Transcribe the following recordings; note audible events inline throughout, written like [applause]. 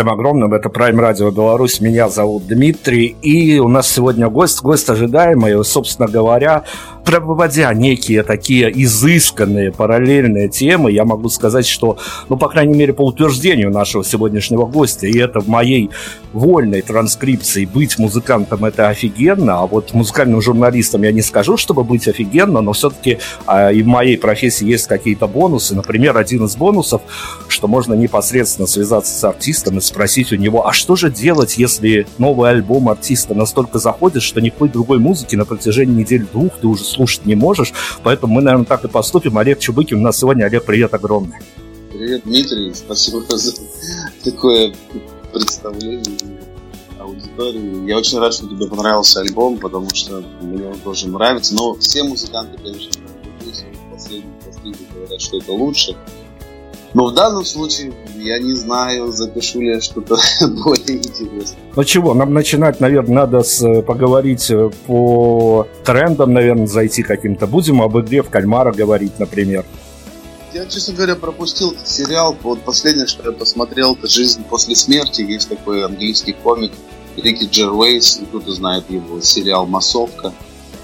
Всем огромным, это Prime Radio Беларусь, меня зовут Дмитрий, и у нас сегодня гость, гость ожидаемый, собственно говоря, проводя некие такие изысканные параллельные темы, я могу сказать, что, ну, по крайней мере, по утверждению нашего сегодняшнего гостя, и это в моей вольной транскрипции, быть музыкантом это офигенно, а вот музыкальным журналистом я не скажу, чтобы быть офигенно, но все-таки а, и в моей профессии есть какие-то бонусы. Например, один из бонусов, что можно непосредственно связаться с артистом и спросить у него, а что же делать, если новый альбом артиста настолько заходит, что никакой другой музыки на протяжении недель-двух ты уже слушать не можешь. Поэтому мы, наверное, так и поступим. Олег Чубыкин у нас сегодня. Олег, привет огромный. Привет, Дмитрий. Спасибо [laughs] за такое представление аудитории. Я очень рад, что тебе понравился альбом, потому что мне он тоже нравится. Но все музыканты, конечно, последние, последние говорят, что это лучше. Но в данном случае я не знаю, запишу ли я что-то [laughs] более интересное. Ну чего, нам начинать, наверное, надо с, поговорить э, по трендам, наверное, зайти каким-то. Будем об игре в кальмара говорить, например. Я, честно говоря, пропустил сериал. Вот последнее, что я посмотрел, это «Жизнь после смерти». Есть такой английский комик Рики Джервейс, кто-то знает его сериал «Массовка».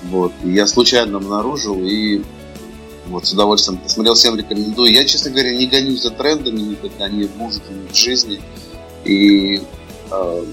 Вот. И я случайно обнаружил и вот с удовольствием посмотрел, всем рекомендую. Я, честно говоря, не гонюсь за трендами никогда, ни в музыке, ни в жизни. И э,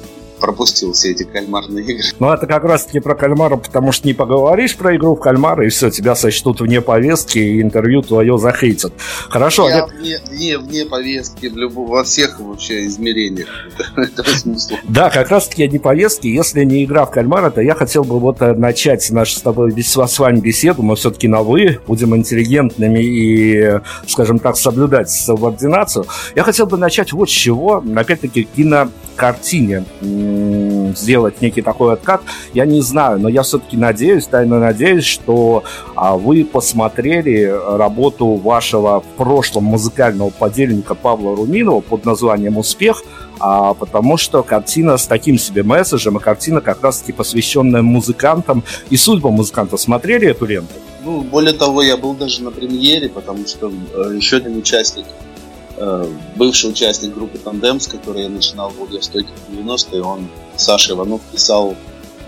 пропустил все эти кальмарные игры. Ну, это как раз-таки про кальмара, потому что не поговоришь про игру в кальмара, и все, тебя сочтут вне повестки, и интервью твое захейтят. Хорошо. Я вне, вне, вне повестки в любом, во всех вообще измерениях [laughs] этого смысла. Да, как раз-таки я не повестки. Если не игра в кальмара, то я хотел бы вот э, начать нашу с тобой с вами беседу. Мы все-таки на «вы», будем интеллигентными и, скажем так, соблюдать субординацию. Я хотел бы начать вот с чего. Опять-таки, кинокартине сделать некий такой откат, я не знаю, но я все-таки надеюсь, тайно надеюсь, что а, вы посмотрели работу вашего в прошлом музыкального подельника Павла Руминова под названием «Успех», а, потому что картина с таким себе месседжем, и картина как раз-таки посвященная музыкантам и судьбам музыкантов. Смотрели эту ленту? Ну, более того, я был даже на премьере, потому что э, еще один участник бывший участник группы «Тандем», с которой я начинал в Владивостоке в 90-е, он, Саша Иванов, писал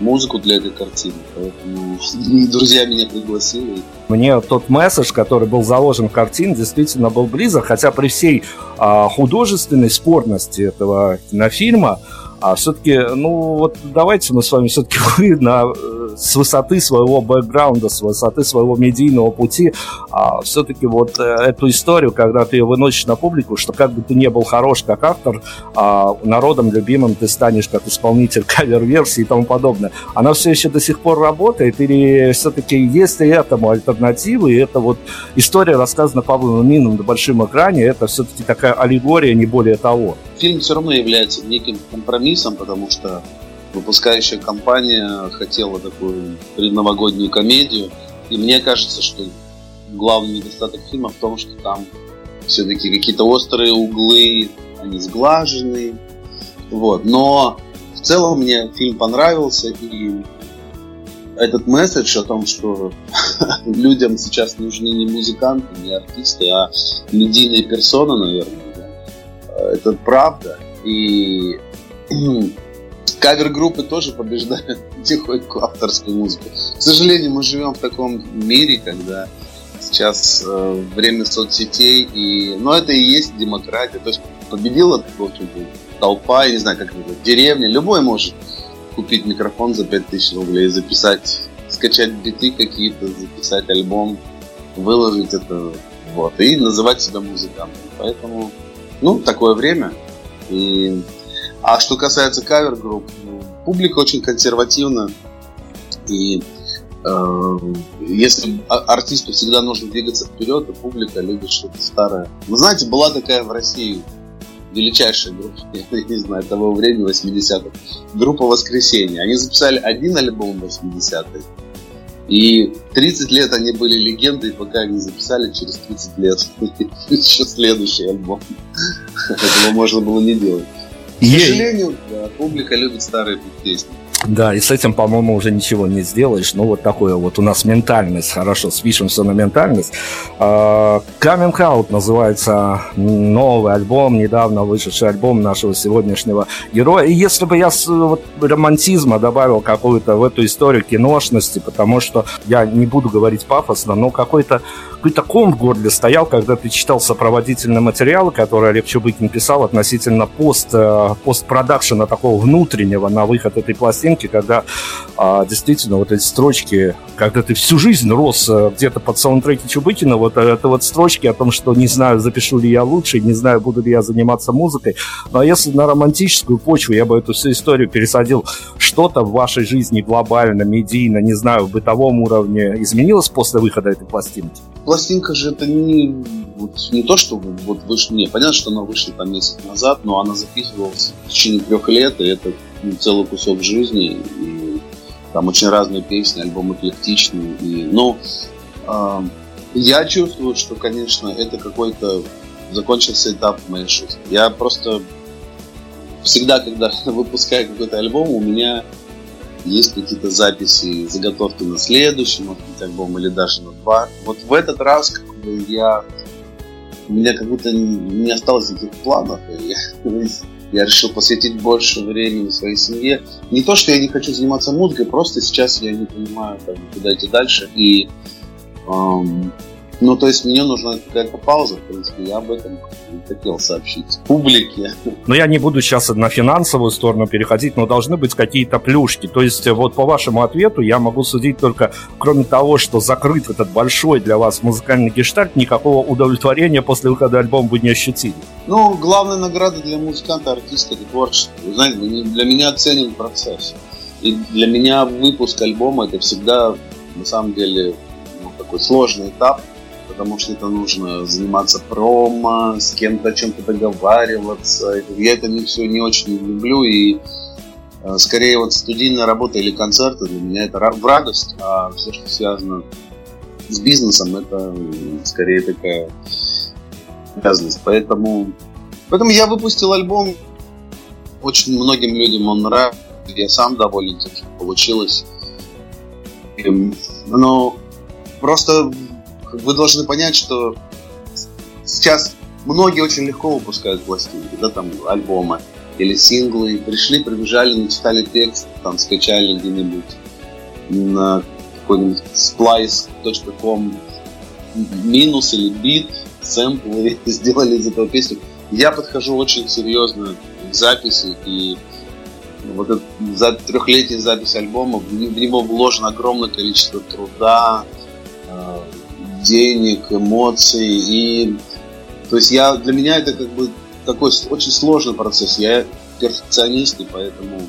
музыку для этой картины. Поэтому [laughs] друзья меня пригласили. Мне тот месседж, который был заложен в картине, действительно был близок, хотя при всей а, художественной спорности этого кинофильма, а все-таки, ну вот давайте мы с вами все-таки [laughs] на, э, с высоты своего бэкграунда, с высоты своего медийного пути, а, все-таки вот э, эту историю, когда ты ее выносишь на публику, что как бы ты не был хорош как автор, а, народом любимым ты станешь как исполнитель [laughs] кавер-версии и тому подобное. Она все еще до сих пор работает или все-таки есть ли этому альтернативы, и это вот история рассказана Павлом Мином на большом экране, это все-таки такая аллегория, не более того. Фильм все равно является неким компромиссом, потому что выпускающая компания хотела такую предновогоднюю комедию. И мне кажется, что главный недостаток фильма в том, что там все-таки какие-то острые углы, они сглажены. Вот. Но в целом мне фильм понравился, и этот месседж о том, что [laughs] людям сейчас нужны не музыканты, не артисты, а медийные персоны, наверное, да, это правда. И [clears throat] кавер-группы тоже побеждают [laughs] потихоньку авторскую музыку. К сожалению, мы живем в таком мире, когда сейчас э, время соцсетей, и... но это и есть демократия. То есть победила, толпа, я не знаю, как это, деревня. Любой может купить микрофон за 5000 рублей, записать, скачать биты какие-то, записать альбом, выложить это, вот, и называть себя музыкантом. Поэтому, ну, такое время. И а что касается кавер-групп, ну, публика очень консервативна. И э, если артисту всегда нужно двигаться вперед, то публика любит что-то старое. Вы знаете, была такая в России величайшая группа, [laughs] я не знаю, того времени, 80-х, группа «Воскресенье». Они записали один альбом в 80-е, и 30 лет они были легендой, пока они записали через 30 лет [laughs] еще следующий альбом. [laughs] Этого можно было не делать. К сожалению, да, публика любит старые песни. Да, и с этим, по-моему, уже ничего не сделаешь. Ну, вот такое вот у нас ментальность. Хорошо, спишем все на ментальность. Coming Out называется новый альбом, недавно вышедший альбом нашего сегодняшнего героя. И если бы я с вот, романтизма добавил какую-то в эту историю киношности, потому что я не буду говорить пафосно, но какой-то какой-то ком в горле стоял, когда ты читал сопроводительные материалы, которые Олег Чубыкин писал относительно пост, э, постпродакшена такого внутреннего на выход этой пластинки, когда а, действительно вот эти строчки, когда ты всю жизнь рос э, где-то под саундтреки Чубыкина, вот э, это вот строчки о том, что не знаю, запишу ли я лучше, не знаю, буду ли я заниматься музыкой, но если на романтическую почву я бы эту всю историю пересадил, что-то в вашей жизни глобально, медийно, не знаю, в бытовом уровне изменилось после выхода этой пластинки? Пластинка же это не, вот, не то, что вот вышла, не, понятно, что она вышла там месяц назад, но она записывалась в течение трех лет, и это ну, целый кусок жизни, и там очень разные песни, альбом эклектичный, и, ну, э, я чувствую, что, конечно, это какой-то закончился этап моей жизни. Я просто всегда, когда [laughs] выпускаю какой-то альбом, у меня есть какие-то записи, заготовки на следующий, может быть, альбом или даже на два. Вот в этот раз как бы, я у меня как будто не осталось никаких планов. Я, [laughs] я решил посвятить больше времени своей семье. Не то, что я не хочу заниматься музыкой, просто сейчас я не понимаю, как, куда идти дальше. И эм, ну, то есть мне нужна какая-то пауза, в принципе, я об этом хотел сообщить публике. Но я не буду сейчас на финансовую сторону переходить, но должны быть какие-то плюшки. То есть вот по вашему ответу я могу судить только, кроме того, что закрыт этот большой для вас музыкальный гештальт, никакого удовлетворения после выхода альбома вы не ощутили. Ну, главная награда для музыканта, артиста, это творчество. Вы знаете, для меня ценен процесс. И для меня выпуск альбома это всегда, на самом деле, ну, такой сложный этап, потому что это нужно заниматься промо, с кем-то о чем-то договариваться. Я это не все не очень люблю, и э, скорее вот студийная работа или концерты для меня это в радость, а все, что связано с бизнесом, это скорее такая обязанность. Поэтому, поэтому я выпустил альбом. Очень многим людям он нравится. Я сам доволен тем, что получилось. Но просто вы должны понять, что сейчас многие очень легко выпускают пластинки, да, там, альбомы или синглы. Пришли, прибежали, начитали текст, там, скачали где-нибудь на какой-нибудь splice.com минус или бит, сэмплы, [laughs] сделали из этого песню. Я подхожу очень серьезно к записи, и вот этот, за трехлетняя запись альбома, в него вложено огромное количество труда, э, денег, эмоций. И то есть я для меня это как бы такой очень сложный процесс. Я перфекционист, и поэтому...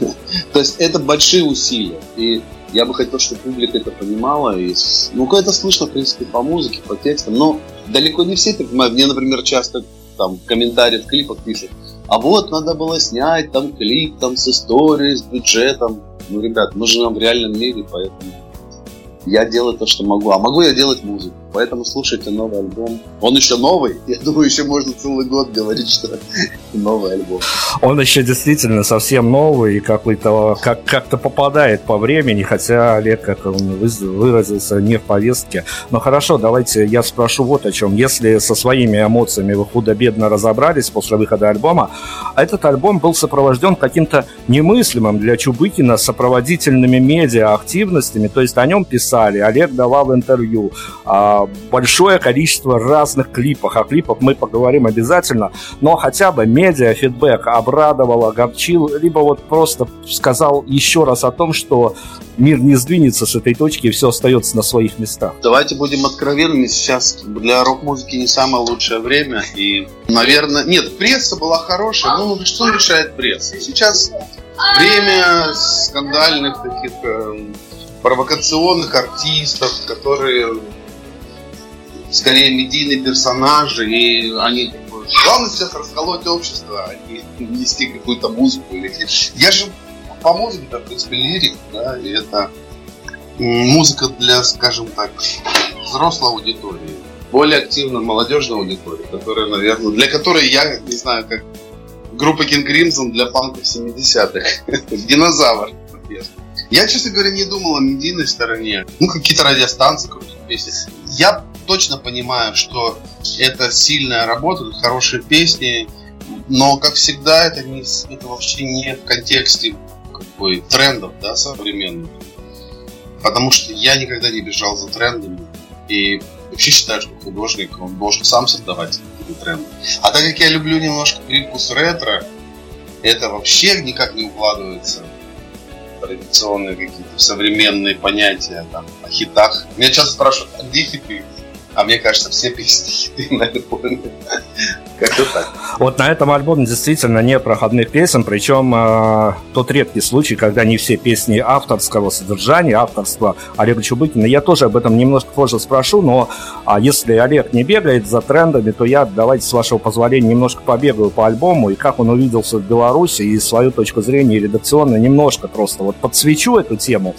[laughs] то есть это большие усилия. И я бы хотел, чтобы публика это понимала. И, ну, это слышно, в принципе, по музыке, по текстам. Но далеко не все это понимают. Мне, например, часто там комментарии в клипах пишут, а вот надо было снять там клип там с историей, с бюджетом. Ну, ребят, мы живем в реальном мире, поэтому я делаю то, что могу. А могу я делать музыку. Поэтому слушайте новый альбом. Он еще новый. Я думаю, еще можно целый год говорить, что [laughs] новый альбом. Он еще действительно совсем новый и какой-то как, как-то попадает по времени, хотя Олег, как он выразился, не в повестке. Но хорошо, давайте я спрошу вот о чем. Если со своими эмоциями вы худо-бедно разобрались после выхода альбома, этот альбом был сопровожден каким-то немыслимым для Чубыкина сопроводительными медиа-активностями, то есть о нем писали, Олег давал интервью, а большое количество разных клипов. О клипах мы поговорим обязательно, но хотя бы медиа фидбэк обрадовал, огорчил, либо вот просто сказал еще раз о том, что мир не сдвинется с этой точки и все остается на своих местах. Давайте будем откровенными. Сейчас для рок-музыки не самое лучшее время. И, наверное, нет, пресса была хорошая. Ну, что решает пресса? Сейчас время скандальных таких э, провокационных артистов, которые скорее медийные персонажи, и они Главное сейчас расколоть общество, а не нести какую-то музыку. Я же по музыке, в принципе, лирик, да, и это музыка для, скажем так, взрослой аудитории, более активно молодежной аудитории, которая, наверное, для которой я, не знаю, как группа King Crimson для панков 70-х. [laughs] Динозавр. Я, честно говоря, не думал о медийной стороне. Ну, какие-то радиостанции крутят песни. Я точно понимаю, что это сильная работа, хорошие песни, но, как всегда, это, не, это вообще не в контексте как бы, трендов да, современных. Потому что я никогда не бежал за трендами. И вообще считаю, что художник, он должен сам создавать эти тренды. А так как я люблю немножко привкус ретро, это вообще никак не укладывается традиционные какие-то современные понятия там, о хитах. Меня часто спрашивают, а где хиты? А мне кажется, все песни [laughs] хиты на альбоме. Как-то так. Вот на этом альбоме действительно нет проходных песен, причем э, тот редкий случай, когда не все песни авторского содержания, авторства Олега Чубыкина. Я тоже об этом немножко позже спрошу, но а если Олег не бегает за трендами, то я, давайте с вашего позволения, немножко побегаю по альбому и как он увиделся в Беларуси и свою точку зрения редакционно немножко просто вот подсвечу эту тему.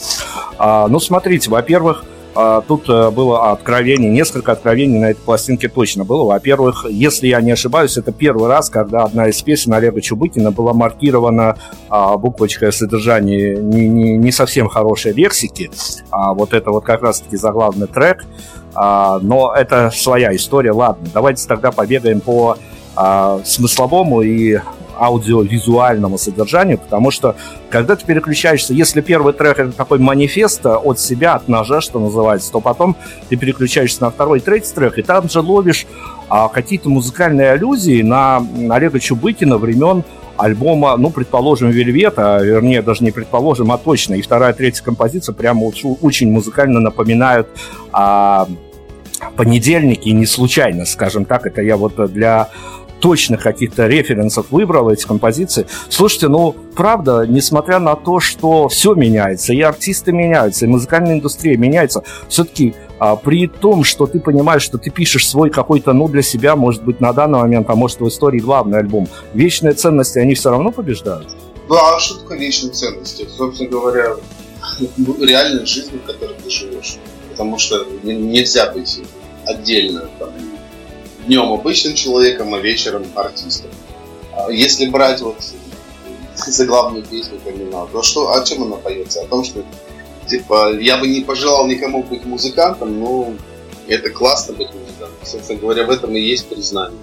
А, ну, смотрите, во-первых, а, тут э, было откровение, несколько откровений на этой пластинке точно было. Во-первых, если я не ошибаюсь, это первый раз, когда одна из песен Олега Чубыкина была маркирована а, буквочкой содержания не, не, не совсем хорошей лексики. А вот это вот как раз-таки заглавный трек. А, но это своя история. Ладно, давайте тогда побегаем по а, смысловому и аудиовизуальному содержанию, потому что когда ты переключаешься, если первый трек это такой манифест от себя, от ножа, что называется, то потом ты переключаешься на второй, третий трек, и там же ловишь а, какие-то музыкальные аллюзии на Олега Чубыкина времен альбома, ну, предположим, Вельвета, вернее, даже не предположим, а точно. И вторая, третья композиция прямо очень музыкально напоминают а, понедельники, не случайно, скажем так, это я вот для точных каких-то референсов выбрал эти композиции. Слушайте, ну, правда, несмотря на то, что все меняется, и артисты меняются, и музыкальная индустрия меняется, все-таки а, при том, что ты понимаешь, что ты пишешь свой какой-то, ну, для себя, может быть, на данный момент, а может, в истории главный альбом, вечные ценности, они все равно побеждают? Ну, а такое вечные ценности? Собственно говоря, реальная жизнь, в которой ты живешь. Потому что нельзя быть отдельно там, днем обычным человеком, а вечером артистом. А если брать вот [laughs] заглавную песню Камина, то что, о чем она поется? О том, что типа я бы не пожелал никому быть музыкантом, но это классно быть музыкантом. Собственно говоря, в этом и есть признание.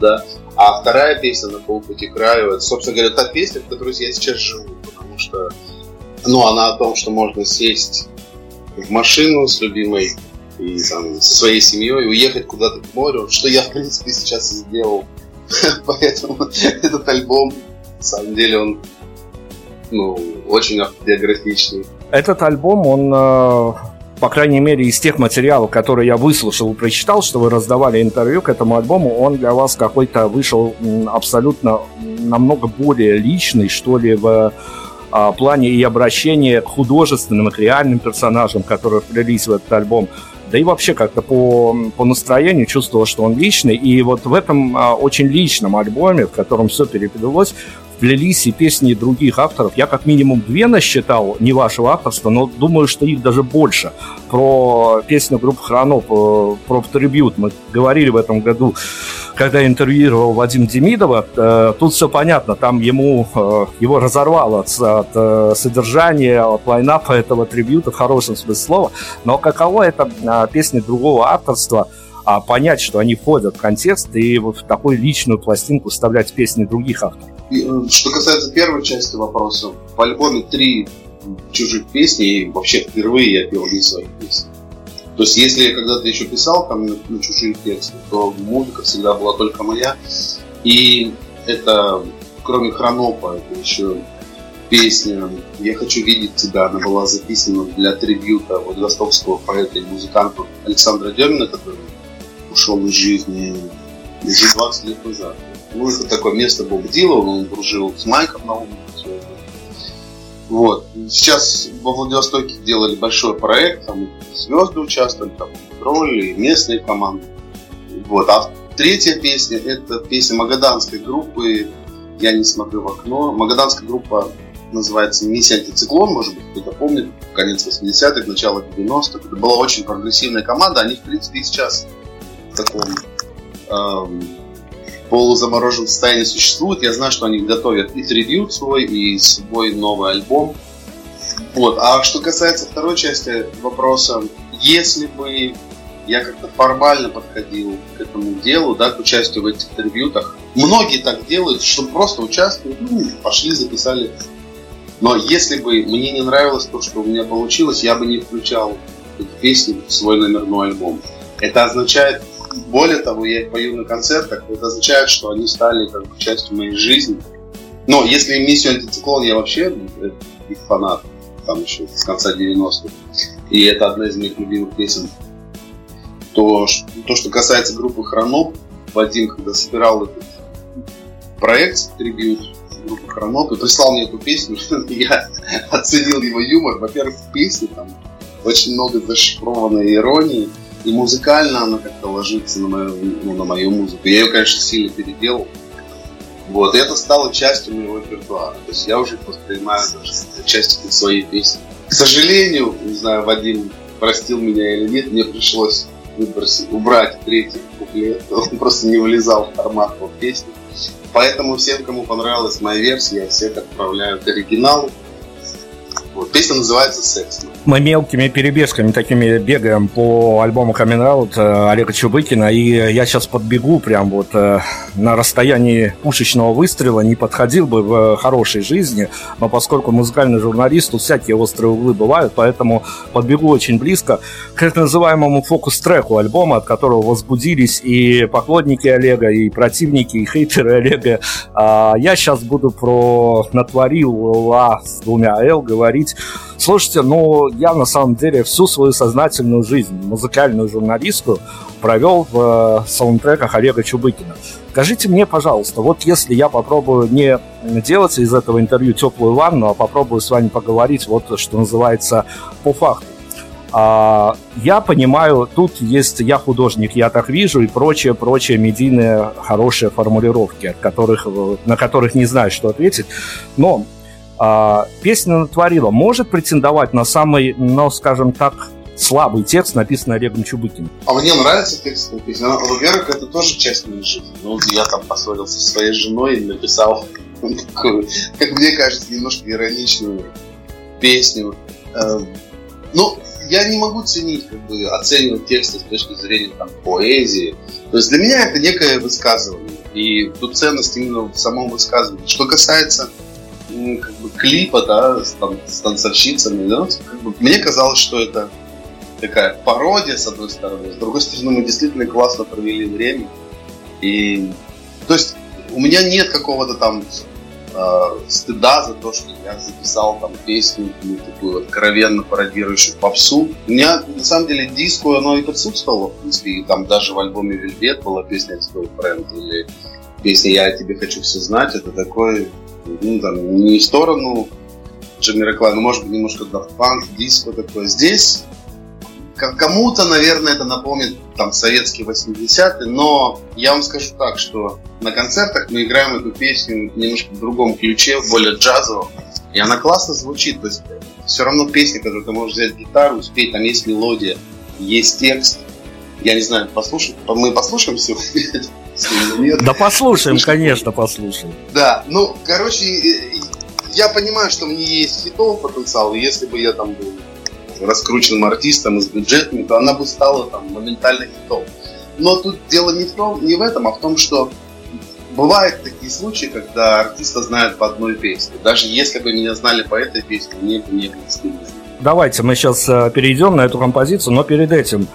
Да? А вторая песня на полпути к краю, это, собственно говоря, та песня, в которой я сейчас живу, потому что ну, она о том, что можно сесть в машину с любимой и там, со своей семьей уехать куда-то к морю, что я, в принципе, сейчас и сделал. [laughs] Поэтому [laughs] этот альбом, на самом деле, он ну, очень автобиографичный. Этот альбом, он э, по крайней мере, из тех материалов, которые я выслушал и прочитал, что вы раздавали интервью к этому альбому, он для вас какой-то вышел абсолютно намного более личный, что ли, в а, плане и обращения к художественным, к реальным персонажам, которые вплелись в этот альбом да и вообще как-то по, по настроению чувствовал, что он личный. И вот в этом а, очень личном альбоме, в котором все переплелось, вплелись и песни других авторов. Я как минимум две насчитал, не вашего авторства, но думаю, что их даже больше. Про песню группы Хроноп, э, про трибют мы говорили в этом году, когда интервьюировал Вадим Демидова. Э, тут все понятно, там ему э, его разорвало от, от содержания, от лайнапа этого трибюта в хорошем смысле слова. Но каково это песни другого авторства – а понять, что они входят в контекст и вот в такую личную пластинку вставлять песни других авторов. Э, что касается первой части вопроса, в альбоме три чужих песни, и вообще впервые я пел не свои песни. То есть, если я когда-то еще писал там на, чужие тексты, то музыка всегда была только моя. И это, кроме хронопа, это еще песня «Я хочу видеть тебя». Она была записана для трибюта владивостокского поэта и музыканта Александра Демина, который ушел из жизни уже 20 лет назад. Ну, это такое место Боб Дилан, он дружил с Майком на улице. Вот. Сейчас во Владивостоке делали большой проект, там звезды участвовали, там роли, местные команды. Вот. А третья песня это песня магаданской группы «Я не смотрю в окно». Магаданская группа называется «Миссия антициклон», может быть, кто-то помнит, конец 80-х, начало 90-х. Это была очень прогрессивная команда, они, в принципе, и сейчас в таком эм, полузамороженном состоянии существуют. Я знаю, что они готовят и трибют свой, и свой новый альбом. Вот. А что касается второй части вопроса, если бы я как-то формально подходил к этому делу, да, к участию в этих трибютах, многие так делают, что просто участвуют, ну, пошли, записали. Но если бы мне не нравилось то, что у меня получилось, я бы не включал эти песни в свой номерной альбом. Это означает более того, я их пою на концертах, это означает, что они стали как бы частью моей жизни. Но если миссию антициклон, я вообще их фанат, там еще с конца 90-х, и это одна из моих любимых песен, то, то что касается группы Хроноп, Вадим, когда собирал этот проект, трибют группы Хроноп, и прислал мне эту песню, [laughs] я оценил его юмор. Во-первых, в песне там очень много зашифрованной иронии, и музыкально она как-то ложится на мою, ну, на мою музыку. Я ее, конечно, сильно переделал. Вот, и это стало частью моего репертуара. То есть я уже воспринимаю даже частью своей песни. К сожалению, не знаю, Вадим простил меня или нет, мне пришлось выбросить, убрать третий куплет. [laughs] Он просто не влезал в формат песни. Поэтому всем, кому понравилась моя версия, я всех отправляю к оригиналу. Вот. Песня называется «Секс». Мы мелкими перебежками такими бегаем по альбому Coming Out э, Олега Чубыкина, и я сейчас подбегу прям вот э, на расстоянии пушечного выстрела, не подходил бы в хорошей жизни, но поскольку музыкальный журналист, тут всякие острые углы бывают, поэтому подбегу очень близко к так называемому фокус-треку альбома, от которого возбудились и поклонники Олега, и противники, и хейтеры Олега. А я сейчас буду про «Натворил Ла» с двумя «Л» говорить говорить, слушайте, ну, я на самом деле всю свою сознательную жизнь, музыкальную журналистку, провел в э, саундтреках Олега Чубыкина. Скажите мне, пожалуйста, вот если я попробую не делать из этого интервью теплую ванну, а попробую с вами поговорить, вот что называется, по факту. А, я понимаю, тут есть я художник, я так вижу, и прочие, прочие медийные хорошие формулировки, от которых, на которых не знаю, что ответить. Но песня натворила может претендовать на самый, ну, скажем так, слабый текст, написанный Олегом Чубыкиным. А мне нравится текст этой песни. Во-первых, это тоже часть моей жизни. Ну, я там поссорился со своей женой и написал такую, как мне кажется, немножко ироничную песню. Эм, ну, я не могу ценить, как бы, оценивать тексты с точки зрения там, поэзии. То есть для меня это некое высказывание. И тут ценность именно в самом высказывании. Что касается как бы, клипа, да, с, там, с танцовщицами, да, как бы, мне казалось, что это такая пародия, с одной стороны, с другой стороны, мы действительно классно провели время. И, то есть, у меня нет какого-то там э, стыда за то, что я записал там песню, ну, такую откровенно пародирующую попсу. У меня, на самом деле, диско, оно и присутствовало, в принципе, и там даже в альбоме «Вельвет» была песня «Твой френд» или песня «Я о тебе хочу все знать». Это такой ну, там, не в сторону Джамироклай, но может быть немножко Punk, диско такое. Здесь кому-то, наверное, это напомнит там советские 80-е, но я вам скажу так, что на концертах мы играем эту песню немножко в другом ключе, более джазовом, и она классно звучит, то есть все равно песня, которую ты можешь взять гитару, спеть, там есть мелодия, есть текст, я не знаю, послушать, мы послушаем сегодня [laughs] нет. Да послушаем, конечно, послушаем. Да, ну, короче, я понимаю, что мне есть хитовый потенциал, и если бы я там был раскрученным артистом и с бюджетом, то она бы стала там моментально хитом. Но тут дело не в том, не в этом, а в том, что бывают такие случаи, когда артиста знают по одной песне. Даже если бы меня знали по этой песне, мне бы не было стыдно. Давайте мы сейчас э, перейдем на эту композицию, но перед этим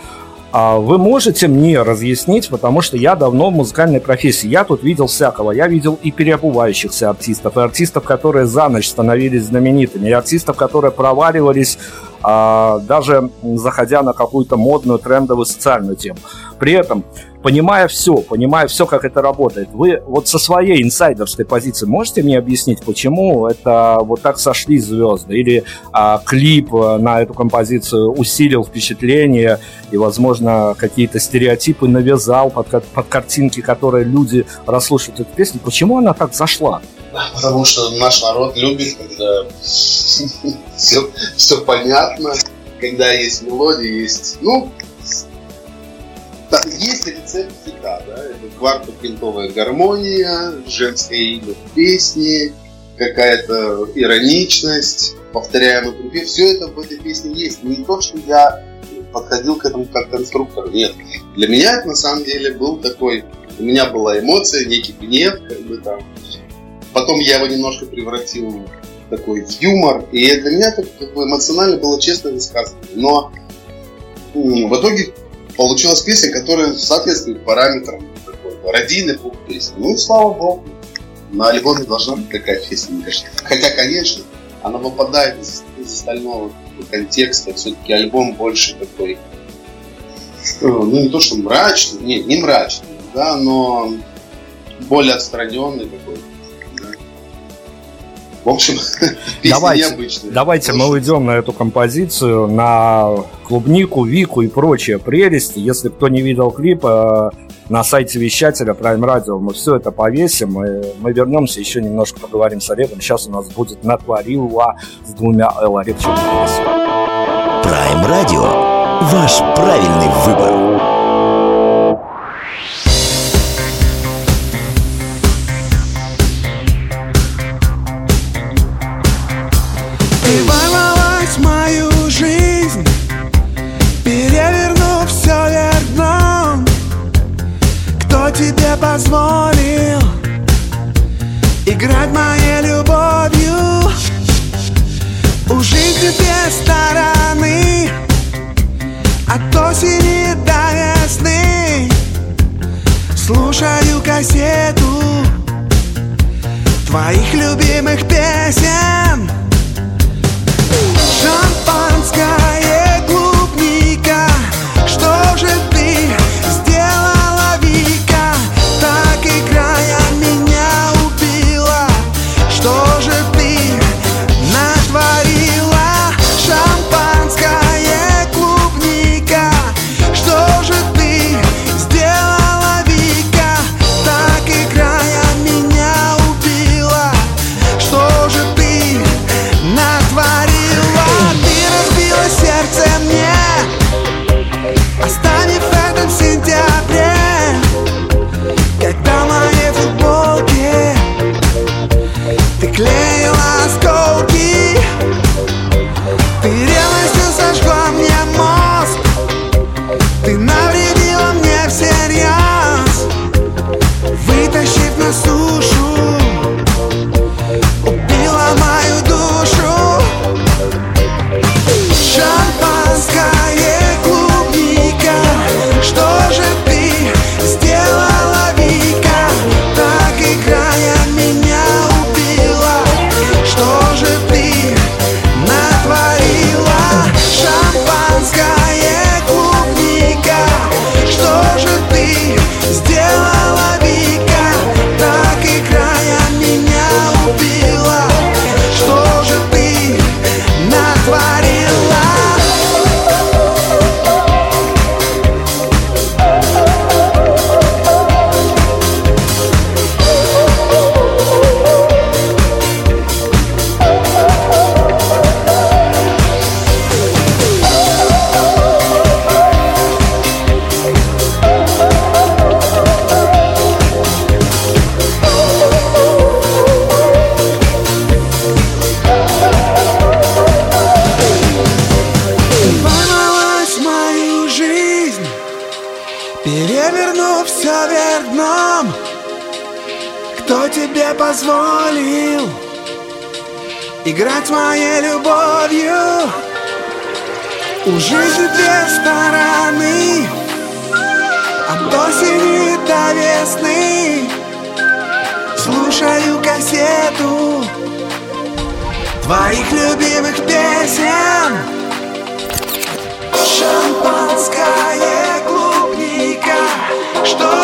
вы можете мне разъяснить, потому что я давно в музыкальной профессии. Я тут видел всякого. Я видел и переобувающихся артистов, и артистов, которые за ночь становились знаменитыми, и артистов, которые проваливались а, даже заходя на какую-то модную, трендовую социальную тему. При этом понимая все, понимая все, как это работает, вы вот со своей инсайдерской позиции можете мне объяснить, почему это вот так сошли звезды? Или а, клип э, на эту композицию усилил впечатление и, возможно, какие-то стереотипы навязал под, под картинки, которые люди расслушают эту песню? Почему она так зашла? Потому что наш народ любит, когда все, все понятно, когда есть мелодия, есть... Ну, есть рецепт хита, да, это квартопинтовая гармония, женское имя в песне, какая-то ироничность, повторяемый припев, все это в этой песне есть. Не то, что я подходил к этому как конструктор, нет. Для меня это на самом деле был такой, у меня была эмоция, некий гнев, как бы там. Потом я его немножко превратил в такой в юмор, и для меня это как бы эмоционально было честное высказывание. Но в итоге получилась песня, которая соответствует параметрам такой пародийной поп-песни. Ну, слава богу, на альбоме должна быть такая песня, кажется. Хотя, конечно, она выпадает из, из остального контекста. Все-таки альбом больше такой, э, ну, не то, что мрачный, не, не мрачный, да, но более отстраненный такой. В общем, [laughs] давайте, необычная. Давайте Слушай. мы уйдем на эту композицию, на клубнику, вику и прочие прелести. Если кто не видел клип, э, на сайте вещателя Prime Radio мы все это повесим. И мы вернемся, еще немножко поговорим с Олегом. Сейчас у нас будет натворила с двумя Л. Олег Прайм Радио. Ваш правильный выбор. кассету Твоих любимых песен. Шампанское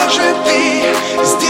же ты здесь?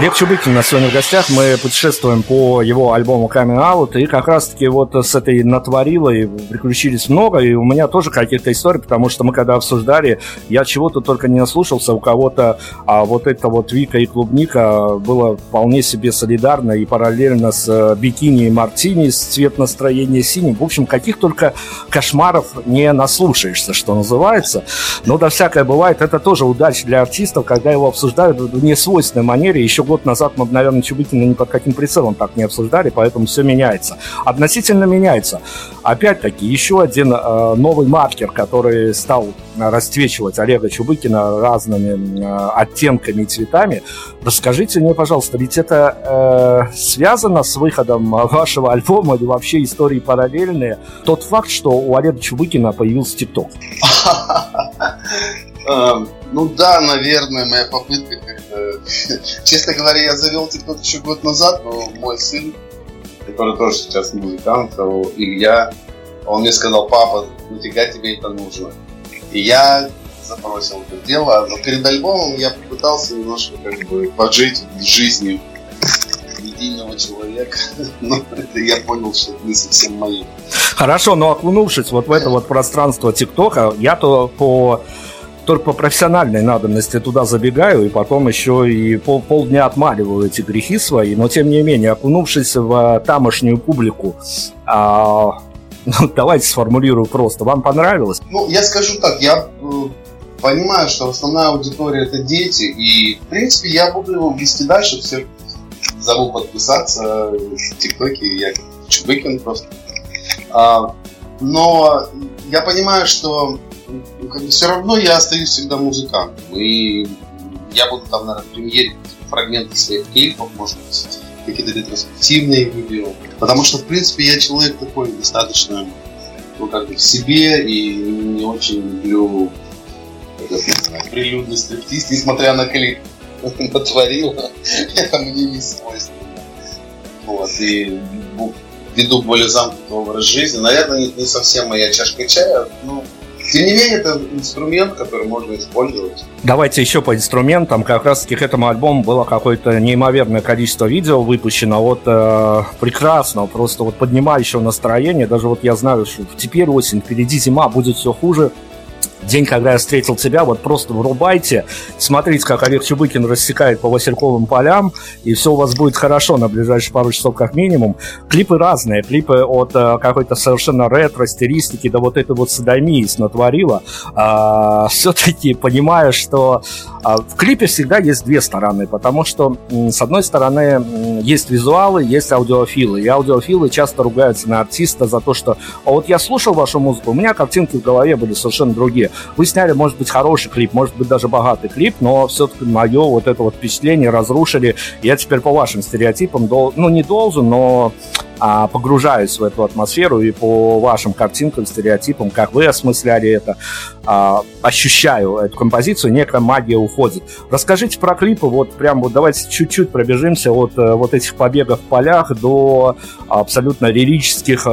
Олег Чубыкин на сегодня в гостях. Мы путешествуем по его альбому Coming Out. И как раз-таки вот с этой натворилой приключились много. И у меня тоже каких-то историй, потому что мы когда обсуждали, я чего-то только не наслушался. У кого-то а вот это вот Вика и Клубника было вполне себе солидарно и параллельно с э, Бикини и Мартини, с цвет настроения синим. В общем, каких только кошмаров не наслушаешься, что называется. Но да всякое бывает. Это тоже удача для артистов, когда его обсуждают в несвойственной манере. Еще год назад мы, наверное, Чубыкина ни под каким прицелом так не обсуждали, поэтому все меняется. Относительно меняется. Опять-таки, еще один э, новый маркер, который стал расцвечивать Олега Чубыкина разными э, оттенками и цветами. Расскажите мне, пожалуйста, ведь это э, связано с выходом вашего альбома или вообще истории параллельные? Тот факт, что у Олега Чубыкина появился ТикТок. [laughs] Эм, ну да, наверное, моя попытка. [laughs] Честно говоря, я завел ТикТок еще год назад, но мой сын, который тоже сейчас музыкант, Илья, он мне сказал, папа, нафига тебе это нужно? И я забросил это дело, но перед альбомом я попытался немножко как бы пожить жизнью медийного человека, [laughs] но это я понял, что это не совсем мое. Хорошо, но окунувшись вот в это вот пространство ТикТока, я-то по только по профессиональной надобности туда забегаю, и потом еще и пол, полдня отмаливаю эти грехи свои, но тем не менее, окунувшись в тамошнюю публику, а, [laughs] ну, давайте сформулирую просто, вам понравилось? Ну, я скажу так, я э, понимаю, что основная аудитория это дети, и, в принципе, я буду его вести дальше, все зову подписаться в ТикТоке, я Чубыкин просто. А, но я понимаю, что все равно я остаюсь всегда музыкантом. И я буду там, наверное, премьере фрагменты своих клипов, может быть, какие-то ретроспективные видео. Потому что, в принципе, я человек такой достаточно ну, как бы в себе и не очень люблю этот, прилюдный стриптиз, несмотря на клип натворила, это мне не свойственно. Вот, и веду более замкнутый образ жизни. Наверное, не совсем моя чашка чая, но тем не менее, это инструмент, который можно использовать. Давайте еще по инструментам. Как раз таки к этому альбому было какое-то неимоверное количество видео выпущено. Вот э, прекрасно, просто вот поднимающего настроение. Даже вот я знаю, что теперь осень, впереди зима, будет все хуже день, когда я встретил тебя, вот просто врубайте, смотрите, как Олег Чубыкин рассекает по Васильковым полям, и все у вас будет хорошо на ближайшие пару часов как минимум. Клипы разные, клипы от э, какой-то совершенно ретро-стилистики до вот этой вот садомии натворила. А, [laughs] все-таки понимаю, что а, в клипе всегда есть две стороны, потому что, с одной стороны, есть визуалы, есть аудиофилы, и аудиофилы часто ругаются на артиста за то, что а вот я слушал вашу музыку, у меня картинки в голове были совершенно другие. Вы сняли, может быть, хороший клип, может быть, даже богатый клип, но все-таки мое вот это вот впечатление разрушили. Я теперь по вашим стереотипам, дол- ну, не должен, но а, погружаюсь в эту атмосферу и по вашим картинкам, стереотипам, как вы осмысляли это, а, ощущаю эту композицию, некая магия уходит. Расскажите про клипы, вот прям вот давайте чуть-чуть пробежимся от э, вот этих побегов в полях до абсолютно лирических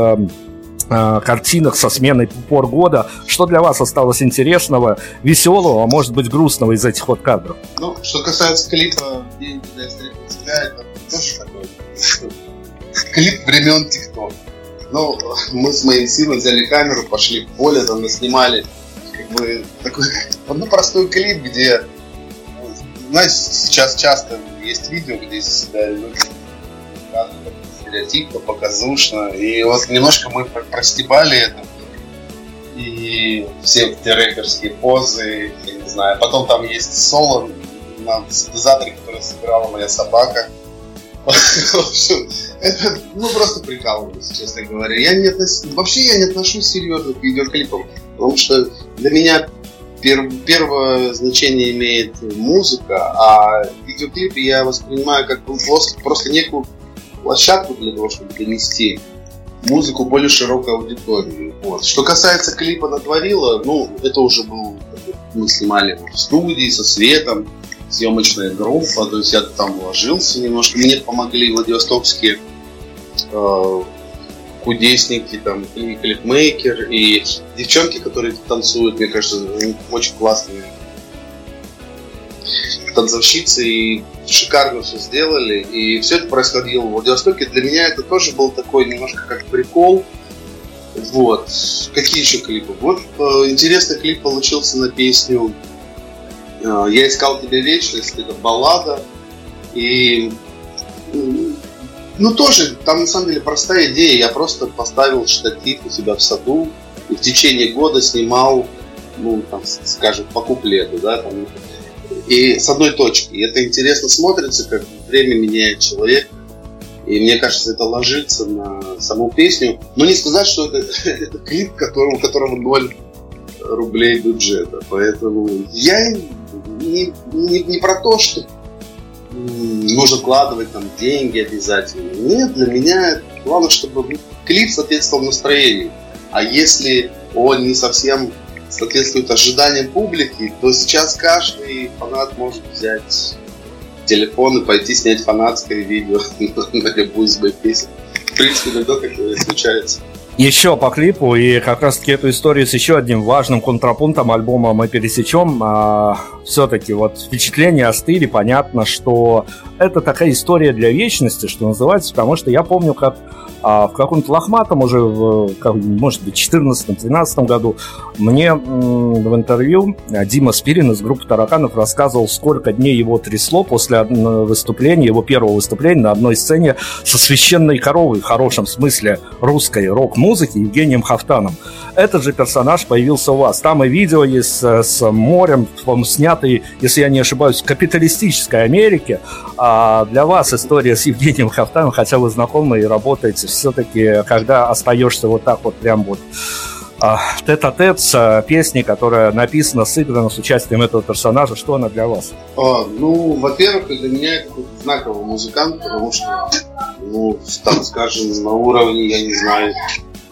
э, картинах со сменой пор года. Что для вас осталось интересного, веселого, а может быть грустного из этих вот кадров? Ну, что касается клипа «День, когда я встретил тебя», это тоже такой клип времен ТикТок. Ну, мы с моим сыном взяли камеру, пошли в поле, там снимали как бы такой, ну, простой клип, где, знаете, сейчас часто есть видео, где себя люди стереотипно, показушно. И вот немножко мы простебали это. И все эти рэперские позы, я не знаю. Потом там есть соло на синтезаторе, который сыграла моя собака. [laughs] Ну, просто прикалываюсь, честно говоря. Я не относ... Вообще я не отношусь серьезно к видеоклипам, потому что для меня пер... первое значение имеет музыка, а видеоклипы я воспринимаю как просто некую площадку для того, чтобы донести музыку более широкой аудитории. Вот. Что касается клипа «Натворила», ну, это уже был, мы снимали в студии со светом, съемочная группа, то есть я там вложился немножко. Мне помогли владивостокские э, кудесники, там, и клипмейкер, и девчонки, которые танцуют, мне кажется, очень классные танцовщицы, и шикарно все сделали. И все это происходило в Владивостоке. Для меня это тоже был такой немножко как прикол. Вот. Какие еще клипы? Вот э, интересный клип получился на песню Э, я искал тебе вечность, это баллада. И ну тоже, там на самом деле простая идея. Я просто поставил штатив у себя в саду и в течение года снимал, ну, там, скажем, по куплету, да, там, и с одной точки. И это интересно смотрится, как время меняет человека. И мне кажется, это ложится на саму песню. Но не сказать, что это, [laughs] это клип, которого, у которого ноль рублей бюджета. Поэтому я не, не, не про то, что нужно вкладывать там деньги обязательно. Нет, для меня главное, чтобы клип соответствовал настроению. А если он не совсем соответствует ожиданиям публики, то сейчас каждый фанат может взять телефон и пойти снять фанатское видео [laughs] на любую из моих песен. В принципе, иногда такое случается. Еще по клипу, и как раз таки эту историю с еще одним важным контрапунктом альбома мы пересечем. А, все-таки вот впечатления остыли, понятно, что это такая история для вечности, что называется, потому что я помню, как а в каком-то лохматом уже, в, как, может быть, 14-13 году мне в интервью Дима Спирин из группы «Тараканов» рассказывал, сколько дней его трясло после выступления, его первого выступления на одной сцене со священной коровой, в хорошем смысле русской рок-музыки, Евгением Хафтаном. Этот же персонаж появился у вас. Там и видео есть с, с морем, он снятый, если я не ошибаюсь, капиталистической Америке. А для вас история с Евгением Хафтаном, хотя вы знакомы и работаете все-таки, когда остаешься вот так вот прям вот а, тет-а-тет с а, песней, которая написана, сыграна с участием этого персонажа, что она для вас? А, ну, во-первых, для меня это знаковый музыкант, потому что, ну, там, скажем, на уровне, я не знаю,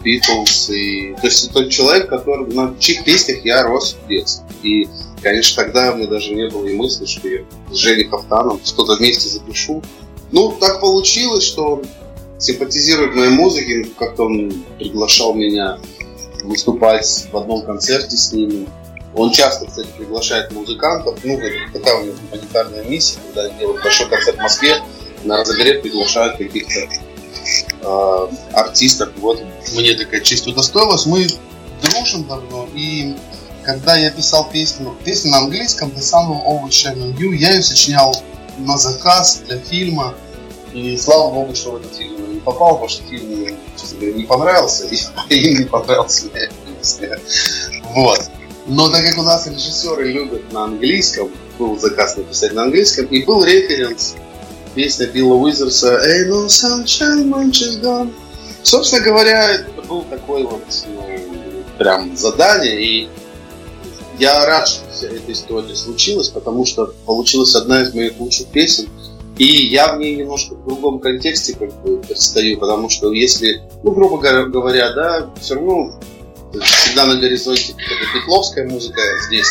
Битлз. И... То есть это тот человек, который, на чьих песнях я рос в детстве. И, конечно, тогда меня даже не было и мысли, что я с Женей Хафтаном что-то вместе запишу. Ну, так получилось, что симпатизирует моей музыке, как-то он приглашал меня выступать в одном концерте с ними. Он часто, кстати, приглашает музыкантов. Ну, такая у него гуманитарная миссия, когда делают большой концерт в Москве, на разогрев приглашают каких-то э, артистов. Вот мне такая честь удостоилась. Мы дружим давно, и когда я писал песню, песню на английском The Sun Will Always Shine You, я ее сочинял на заказ для фильма. И слава богу, что в этот фильм попал, потому что фильм честно говоря, не понравился, и [laughs] им не понравился Вот. Но так как у нас режиссеры любят на английском, был заказ написать на английском, и был референс песня Билла Уизерса «Ain't no sunshine when she's gone». Собственно говоря, это был такой вот ну, прям задание, и я рад, что вся эта история случилась, потому что получилась одна из моих лучших песен – и я в ней немножко в другом контексте как бы предстаю, потому что если, ну, грубо говоря, да, все равно всегда на горизонте какая-то петловская музыка здесь.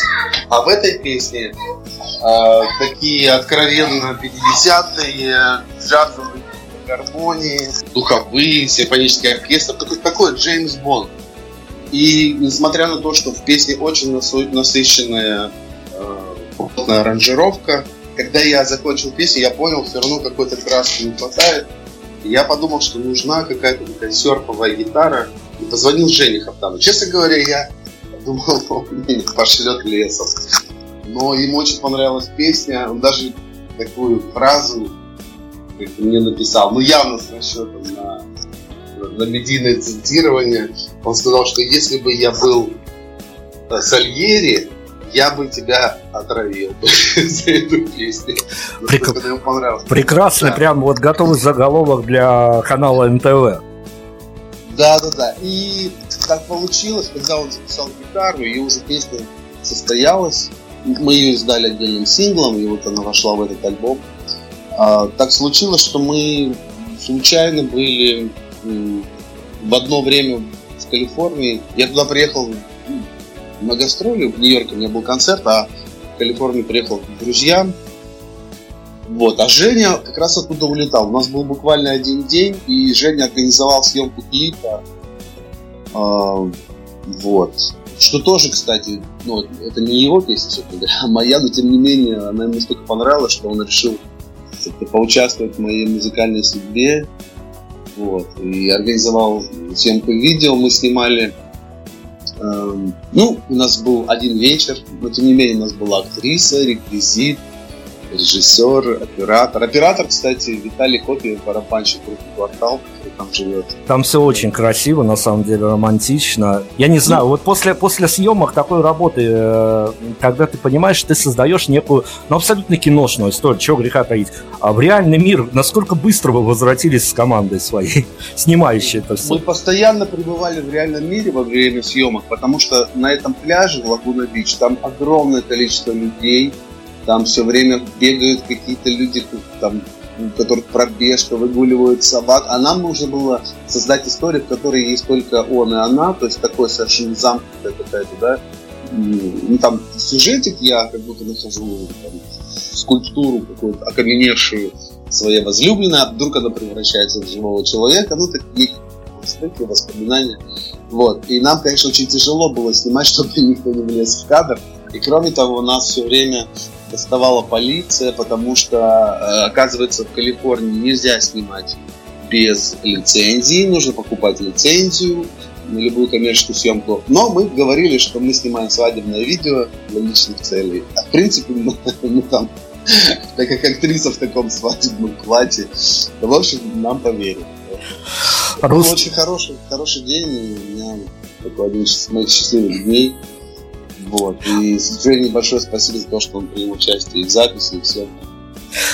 А в этой песне э, такие откровенно 50-е, джазовые гармонии, духовые, симфонический оркестр, такой, такой Джеймс Бонд. И несмотря на то, что в песне очень насыщенная э, аранжировка, когда я закончил песню, я понял, все равно какой-то краски не хватает. И я подумал, что нужна какая-то такая серповая гитара. И позвонил Жене Хаптану. Честно говоря, я думал, [laughs] он меня пошлет лесом. Но ему очень понравилась песня. Он даже такую фразу мне написал, ну явно с расчетом на, на медийное цитирование. Он сказал, что если бы я был э, Сальери, я бы тебя отравил [laughs] за эту песню. Прек... Прекрасный, да. прям вот готовый заголовок для канала НТВ. Да, да, да. И так получилось, когда он записал гитару, и уже песня состоялась. Мы ее издали отдельным синглом, и вот она вошла в этот альбом. А, так случилось, что мы случайно были в одно время в Калифорнии. Я туда приехал на гастроли. В Нью-Йорке у меня был концерт, а в Калифорнию приехал к друзьям. Вот. А Женя как раз оттуда улетал. У нас был буквально один день, и Женя организовал съемку клипа. А, вот. Что тоже, кстати, ну, это не его песня, собственно говоря, а моя, но тем не менее, она ему настолько понравилась, что он решил поучаствовать в моей музыкальной судьбе. Вот. И организовал съемку видео. Мы снимали ну, у нас был один вечер, но тем не менее у нас была актриса, реквизит, режиссер, оператор. Оператор, кстати, Виталий Копиев, барабанщик группы «Квартал», который там живет. Там все очень красиво, на самом деле, романтично. Я не знаю, вот после, после съемок такой работы, э, когда ты понимаешь, ты создаешь некую, ну, абсолютно киношную историю, чего греха таить. А в реальный мир, насколько быстро вы возвратились с командой своей, [laughs] снимающей это все? Мы постоянно пребывали в реальном мире во время съемок, потому что на этом пляже, в Лагуна-Бич, там огромное количество людей, там все время бегают какие-то люди, там, у которых пробежка, выгуливают собак. А нам нужно было создать историю, в которой есть только он и она, то есть такой совершенно замкнутая какая-то, да, ну, там сюжетик я как будто нахожу там, скульптуру какую-то окаменевшую своей возлюбленной, а вдруг она превращается в живого человека, ну, такие некие воспоминания. Вот. И нам, конечно, очень тяжело было снимать, [laughs] чтобы никто не влез в кадр. И кроме того, у нас все время доставала полиция, потому что, э, оказывается, в Калифорнии нельзя снимать без лицензии, нужно покупать лицензию на любую коммерческую съемку. Но мы говорили, что мы снимаем свадебное видео для личных целей. А в принципе, мы, [laughs] мы там, так как актриса в таком свадебном платье, в общем, нам поверили. Это был очень хороший, хороший день, и у меня такой один из моих счастливых дней. Вот. И Жене большое спасибо за то, что он принял участие и в записи, и все.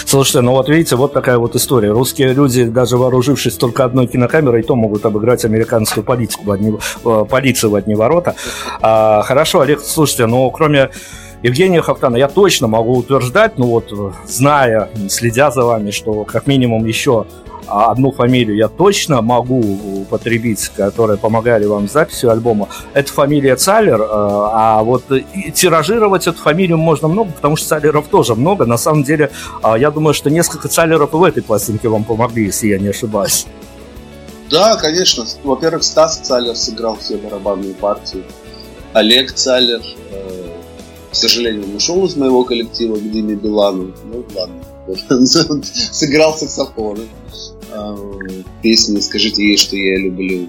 Слушайте, ну вот видите, вот такая вот история. Русские люди, даже вооружившись только одной кинокамерой, и то могут обыграть американскую политику в одни, э, полицию в одни ворота. А, хорошо, Олег, слушайте, ну кроме Евгения Хафтана я точно могу утверждать, ну вот, зная, следя за вами, что как минимум еще одну фамилию я точно могу употребить, которые помогали вам с записью альбома. Это фамилия Цалер, э, а вот тиражировать эту фамилию можно много, потому что Цалеров тоже много. На самом деле, а, я думаю, что несколько Цалеров в этой пластинке вам помогли, если я не ошибаюсь. Да, конечно. Во-первых, Стас Цалер сыграл все барабанные партии. Олег Цалер, э, к сожалению, он ушел из моего коллектива к Диме Билану. Ну, ладно. [laughs] Сыграл саксофон песни «Скажите ей, что я люблю».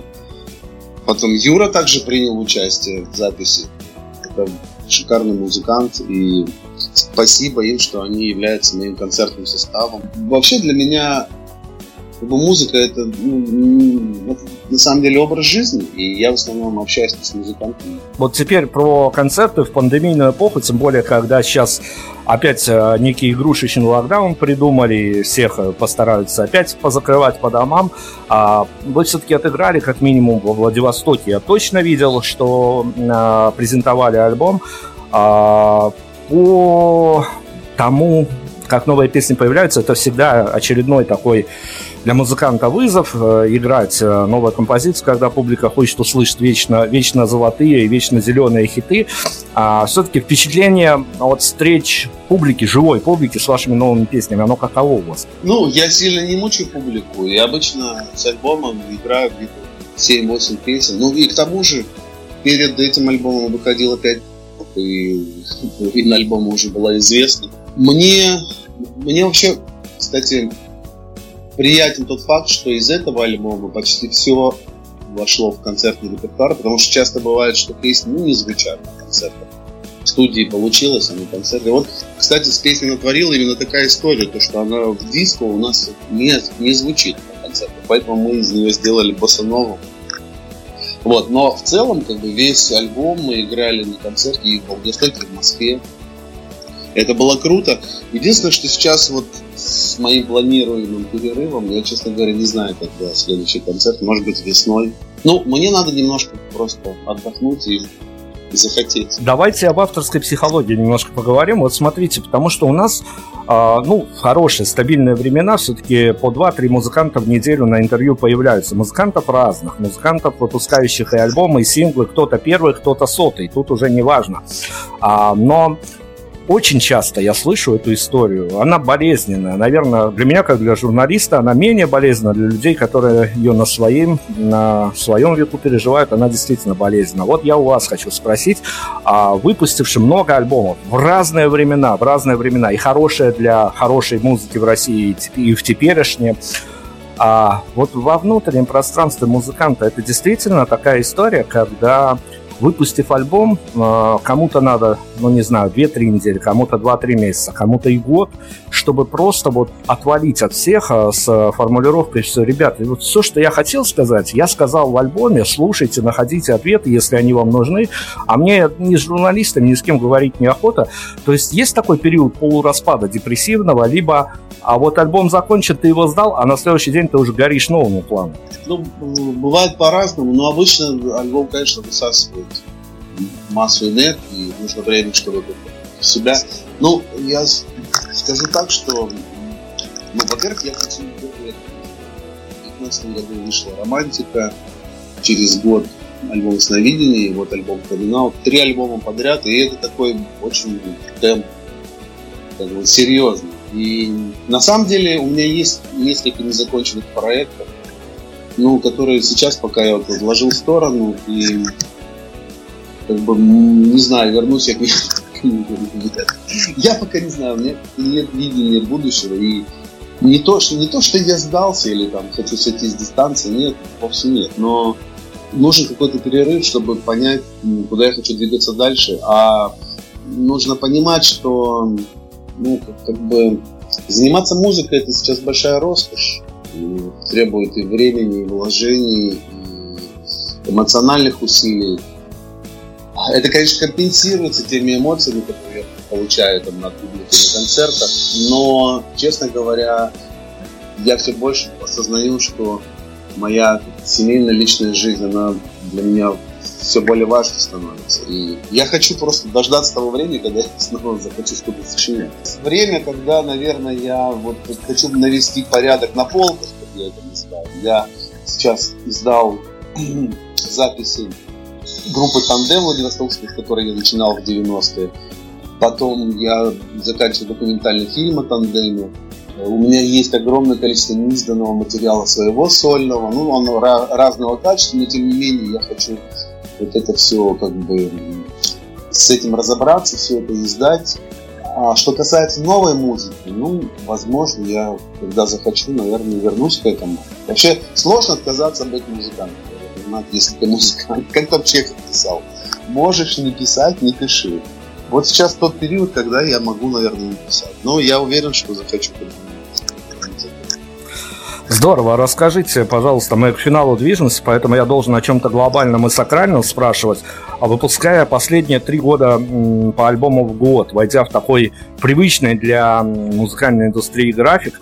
Потом Юра также принял участие в записи. Это шикарный музыкант, и спасибо им, что они являются моим концертным составом. Вообще для меня как бы музыка это, ну, это на самом деле образ жизни, и я в основном общаюсь с музыкантами. Вот теперь про концерты в пандемийную эпоху, тем более, когда сейчас опять э, некий игрушечный локдаун придумали, всех э, постараются опять позакрывать по домам. А вы все-таки отыграли как минимум во Владивостоке. Я точно видел, что а, презентовали альбом. А, по тому, как новые песни появляются, это всегда очередной такой для музыканта вызов э, играть э, новую композицию, когда публика хочет услышать вечно, вечно золотые и вечно зеленые хиты. А все-таки впечатление от встреч публики, живой публики с вашими новыми песнями, оно каково у вас? Ну, я сильно не мучаю публику. Я обычно с альбомом играю где-то 7-8 песен. Ну и к тому же перед этим альбомом выходило 5 и половина альбома уже была известна. Мне, мне вообще, кстати, приятен тот факт, что из этого альбома почти все вошло в концертный репертуар, потому что часто бывает, что песни ну, не звучат на концертах. В студии получилось, а на концерте. Вот, кстати, с песней натворила именно такая история, то что она в диско у нас не, не звучит на концертах, поэтому мы из нее сделали боссанову. Вот, но в целом, как бы, весь альбом мы играли на концерте и в в Москве. Это было круто. Единственное, что сейчас вот с моим планируемым перерывом, я, честно говоря, не знаю, когда следующий концерт, может быть, весной. Ну, мне надо немножко просто отдохнуть и захотеть. Давайте об авторской психологии немножко поговорим. Вот смотрите, потому что у нас, э, ну, хорошие, стабильные времена, все-таки по 2-3 музыканта в неделю на интервью появляются. Музыкантов разных, музыкантов, выпускающих и альбомы, и синглы, кто-то первый, кто-то сотый, тут уже не важно. А, но очень часто я слышу эту историю. Она болезненная. Наверное, для меня, как для журналиста, она менее болезненна. Для людей, которые ее на своем, на своем веку переживают, она действительно болезненна. Вот я у вас хочу спросить, а, выпустивши много альбомов в разные времена, в разные времена, и хорошие для хорошей музыки в России, и в теперешнее, а вот во внутреннем пространстве музыканта это действительно такая история, когда выпустив альбом, э, кому-то надо, ну не знаю, 2-3 недели, кому-то 2-3 месяца, кому-то и год, чтобы просто вот отвалить от всех э, с формулировкой, что, ребят, вот все, что я хотел сказать, я сказал в альбоме, слушайте, находите ответы, если они вам нужны, а мне ни с журналистами, ни с кем говорить неохота. То есть есть такой период полураспада депрессивного, либо а вот альбом закончен, ты его сдал, а на следующий день ты уже горишь новыми планами. Ну, бывает по-разному, но обычно альбом, конечно, высасывает массу энергии, и нужно время, чтобы себя. Ну, я скажу так, что, ну, во-первых, я хочу в 2015 году вышла «Романтика», через год альбом «Сновидение», и вот альбом «Кардинал». Три альбома подряд, и это такой очень темп, как бы, серьезный. И на самом деле у меня есть несколько незаконченных проектов, ну, которые сейчас пока я вот отложил в сторону и как бы не знаю, вернусь я к ним. Я пока не знаю, у меня нет видения будущего и не то, что, не то, что я сдался или там хочу сойти с дистанции, нет, вовсе нет, но нужен какой-то перерыв, чтобы понять, куда я хочу двигаться дальше, а нужно понимать, что ну, как, как бы заниматься музыкой это сейчас большая роскошь. И требует и времени, и вложений, и эмоциональных усилий. Это, конечно, компенсируется теми эмоциями, которые я получаю там, на публике, на концертах, но, честно говоря, я все больше осознаю, что моя семейная личная жизнь, она для меня все более важно становится. И я хочу просто дождаться того времени, когда я снова захочу что-то сочинять. Время, когда, наверное, я вот хочу навести порядок на полках, как я это называю. Я сейчас издал [clears throat] записи группы Тандем Владивостокской, с которой я начинал в 90-е. Потом я заканчиваю документальный фильм о Тандеме. У меня есть огромное количество неизданного материала своего сольного, ну, оно разного качества, но тем не менее я хочу вот это все как бы с этим разобраться, все это издать. А что касается новой музыки, ну, возможно, я, когда захочу, наверное, вернусь к этому. Вообще, сложно отказаться быть музыкантом, если ты музыкант. Как там Чехов писал? Можешь не писать, не пиши. Вот сейчас тот период, когда я могу, наверное, не писать. Но я уверен, что захочу Здорово. Расскажите, пожалуйста, мы к финалу движемся, поэтому я должен о чем-то глобальном и сакральном спрашивать. А выпуская последние три года по альбому в год, войдя в такой привычный для музыкальной индустрии график,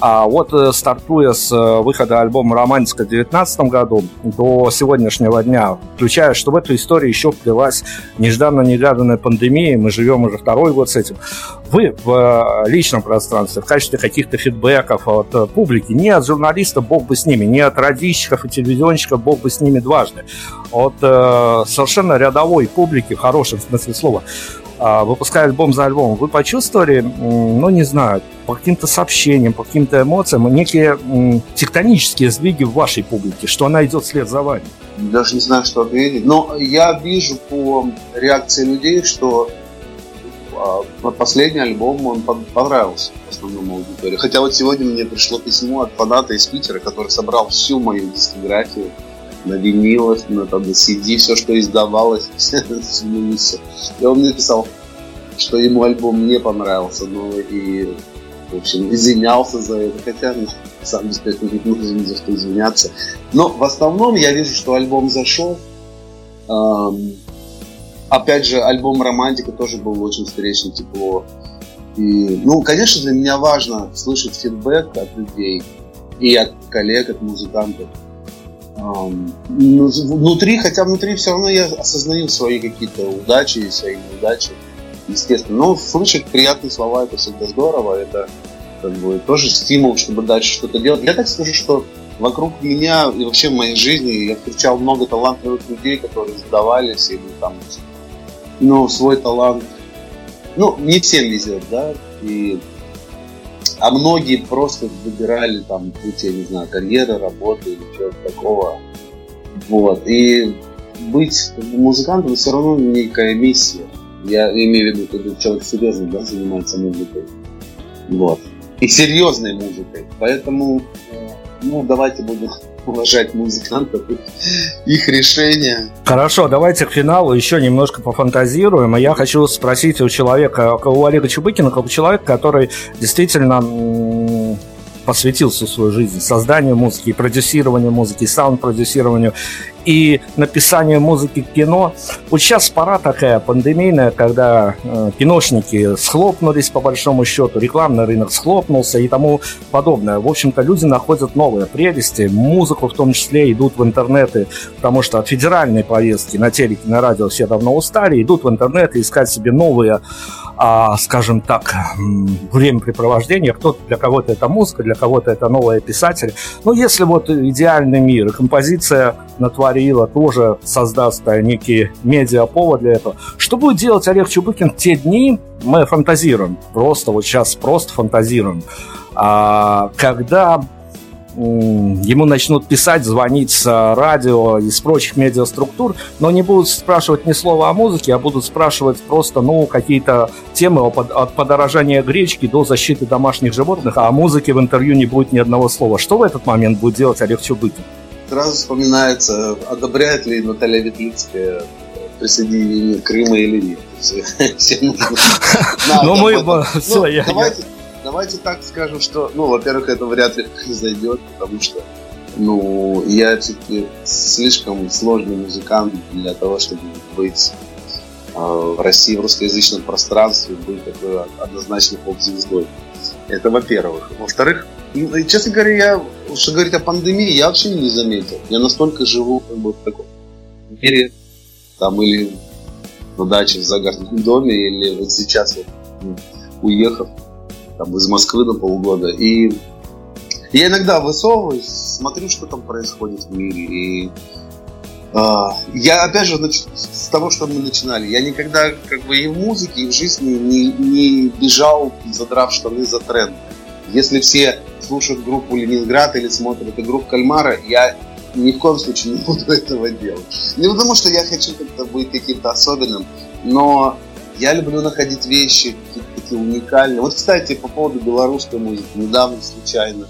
а вот э, стартуя с э, выхода альбома «Романтика» в 2019 году до сегодняшнего дня, включая, что в эту историю еще вплелась нежданно-негаданная пандемия, мы живем уже второй год с этим, вы в э, личном пространстве, в качестве каких-то фидбэков от публики, не от журналистов, бог бы с ними, не от радищиков и телевизионщиков, бог бы с ними дважды, от э, совершенно рядовой публики, в хорошем смысле слова, выпуская альбом за альбомом, вы почувствовали, ну, не знаю, по каким-то сообщениям, по каким-то эмоциям, некие тектонические сдвиги в вашей публике, что она идет вслед за вами? Даже не знаю, что ответить. Но я вижу по реакции людей, что а, последний альбом он понравился основному аудитории. Хотя вот сегодня мне пришло письмо от фаната из Питера, который собрал всю мою дискографию на винилах, на, там, на CD, все, что издавалось, [laughs] и он мне писал, что ему альбом не понравился, ну и, в общем, извинялся за это, хотя, ну, сам без не нужно за что извиняться. Но в основном я вижу, что альбом зашел. Опять же, альбом «Романтика» тоже был очень встречный, тепло. И, ну, конечно, для меня важно слышать фидбэк от людей и от коллег, от музыкантов. Ну, внутри, хотя внутри все равно я осознаю свои какие-то удачи и свои неудачи, естественно. Но слышать приятные слова это всегда здорово, это как бы тоже стимул, чтобы дальше что-то делать. Я так скажу, что вокруг меня и вообще в моей жизни я встречал много талантливых людей, которые сдавались или там, ну, свой талант, ну, не всем везет, да, и а многие просто выбирали там путь, я не знаю, карьеры, работы или чего-то такого. Вот. И быть музыкантом все равно некая миссия. Я имею в виду, когда человек серьезно да, занимается музыкой. Вот. И серьезной музыкой. Поэтому ну, давайте будем уважать музыкантов, их решения. Хорошо, давайте к финалу еще немножко пофантазируем. И я хочу спросить у человека, у Олега Чубыкина, как у человека, который действительно посвятил всю свою жизнь созданию музыки, продюсированию музыки, саунд-продюсированию и написанию музыки к кино. Вот сейчас пора такая пандемийная, когда э, киношники схлопнулись по большому счету, рекламный рынок схлопнулся и тому подобное. В общем-то, люди находят новые прелести, музыку в том числе идут в интернеты, потому что от федеральной повестки на телеке, на радио все давно устали, идут в интернет и искать себе новые а, скажем так, времяпрепровождение. Кто для кого-то это музыка, для кого-то это новые писатели. Но если вот идеальный мир композиция натворила, тоже создаст некий медиаповод для этого. Что будет делать Олег Чубыкин в те дни? Мы фантазируем. Просто вот сейчас просто фантазируем. А, когда ему начнут писать, звонить с радио, из прочих медиаструктур, но не будут спрашивать ни слова о музыке, а будут спрашивать просто, ну, какие-то темы от подорожания гречки до защиты домашних животных, а о музыке в интервью не будет ни одного слова. Что в этот момент будет делать Олег Чубыкин? Сразу вспоминается, одобряет ли Наталья Ветлицкая присоединение Крыма или нет. [laughs] [laughs] Ну, мы... Все, я... Давайте так скажем, что, ну, во-первых, это вряд ли [laughs] зайдет, потому что, ну, я все-таки слишком сложный музыкант для того, чтобы быть э, в России в русскоязычном пространстве, быть такой однозначно поп-звездой. Это во-первых. Во-вторых, ну, честно говоря, я, что говорить о пандемии, я вообще не заметил. Я настолько живу как бы, в таком мире, там или на даче в загородном доме, или вот сейчас вот, ну, уехав там, из Москвы на полгода. И я иногда высовываюсь, смотрю, что там происходит в мире. И а, я, опять же, нач... с того, что мы начинали, я никогда как бы и в музыке, и в жизни не, не бежал, задрав штаны за тренд. Если все слушают группу Ленинград или смотрят игру Кальмара, я ни в коем случае не буду [laughs] этого делать. Не потому, что я хочу как-то быть каким-то особенным, но я люблю находить вещи такие уникальные. Вот, кстати, по поводу белорусской музыки. Недавно случайно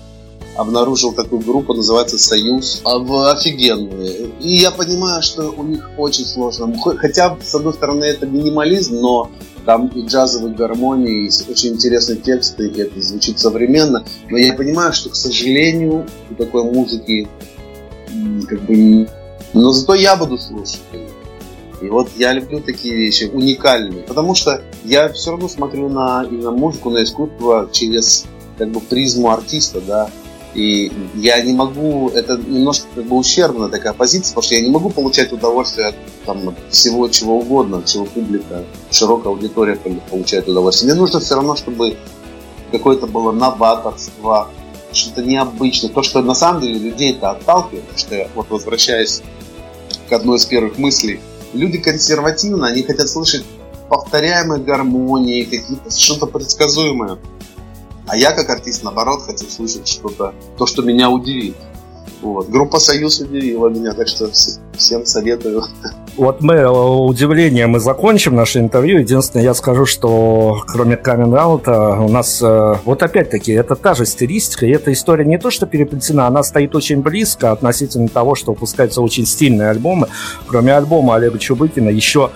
обнаружил такую группу, называется «Союз». Офигенные. И я понимаю, что у них очень сложно. Хотя, с одной стороны, это минимализм, но там и джазовые гармонии, и очень интересные тексты, и это звучит современно. Но я понимаю, что, к сожалению, у такой музыки как бы... Но зато я буду слушать. И вот я люблю такие вещи, уникальные, потому что я все равно смотрю на, и на музыку, на искусство через как бы призму артиста, да, и я не могу, это немножко как бы ущербная такая позиция, потому что я не могу получать удовольствие от там, всего чего угодно, чего публика, широкая аудитория получает удовольствие. Мне нужно все равно, чтобы какое-то было новаторство, что-то необычное, то, что на самом деле людей это отталкивает, потому что вот возвращаясь к одной из первых мыслей, люди консервативны, они хотят слышать повторяемые гармонии, какие-то что-то предсказуемое. А я как артист, наоборот, хочу слышать что-то, то, что меня удивит. Вот. Группа «Союз» удивила меня, так что всем советую. Вот мы э, удивлением мы закончим наше интервью. Единственное, я скажу, что кроме камин у нас э, вот опять-таки это та же стилистика, и эта история не то, что переплетена, она стоит очень близко относительно того, что выпускаются очень стильные альбомы. Кроме альбома Олега Чубыкина еще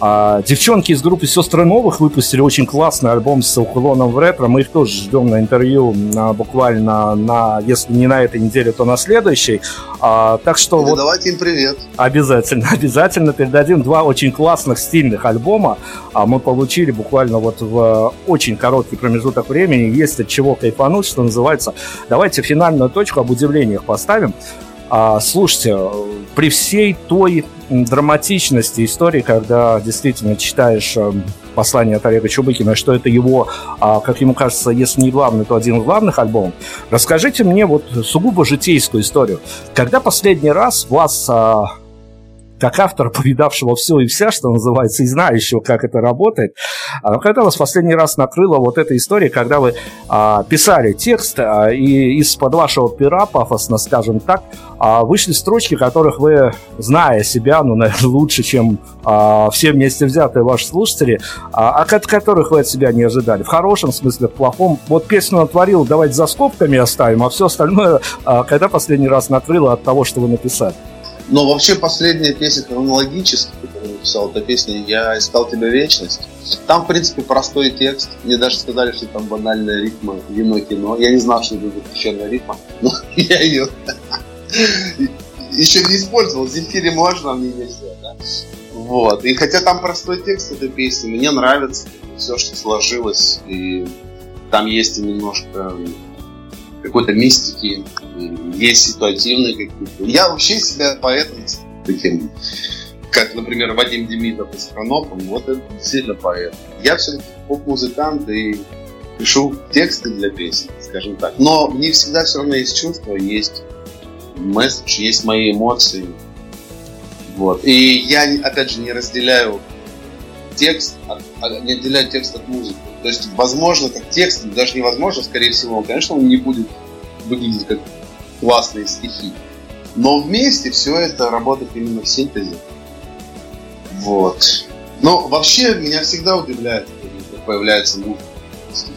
а девчонки из группы «Сестры Новых» выпустили очень классный альбом с уклоном в ретро. Мы их тоже ждем на интервью на, буквально на, если не на этой неделе, то на следующей. А, так что вот... Давайте им привет. Обязательно, [laughs] обязательно передадим два очень классных стильных альбома. А мы получили буквально вот в очень короткий промежуток времени. Есть от чего кайфануть, что называется. Давайте финальную точку об удивлениях поставим. А, слушайте, при всей той драматичности истории, когда действительно читаешь э, послание от Олега Чубыкина, что это его, а, как ему кажется, если не главный, то один из главных альбомов. Расскажите мне вот сугубо житейскую историю. Когда последний раз вас а, как автора, повидавшего все и вся, что называется, и знающего, как это работает. А, когда вас последний раз накрыла вот эта история, когда вы а, писали текст, а, и из-под вашего пера, пафосно скажем так, а, вышли строчки, которых вы, зная себя, ну, наверное, лучше, чем а, все вместе взятые ваши слушатели, а, от которых вы от себя не ожидали. В хорошем смысле, в плохом. Вот песню натворил, давайте за скобками оставим, а все остальное, а, когда последний раз накрыло от того, что вы написали? Но вообще последняя песня хронологически, которую написал, эта песня «Я искал тебя вечность». Там, в принципе, простой текст. Мне даже сказали, что там банальная ритма «Вино, кино». Я не знал, что это запрещенная ритма, но [laughs] я ее еще не использовал. В Земфире можно, а мне нельзя. Да? Вот. И хотя там простой текст этой песни, мне нравится все, что сложилось. И там есть немножко какой-то мистики, есть ситуативные какие-то. Я вообще себя поэтом таким, как, например, Вадим Демидов из Хронопом, вот это действительно поэт. Я все-таки поп-музыкант и пишу тексты для песен, скажем так. Но мне всегда все равно есть чувство, есть месседж, есть мои эмоции. Вот. И я, опять же, не разделяю текст, а, не отделяю текст от музыки. То есть, возможно, как текст, даже невозможно, скорее всего, конечно, он не будет выглядеть как классные стихи. Но вместе все это работает именно в синтезе. Вот. Но вообще меня всегда удивляет, когда появляется музыка стихи.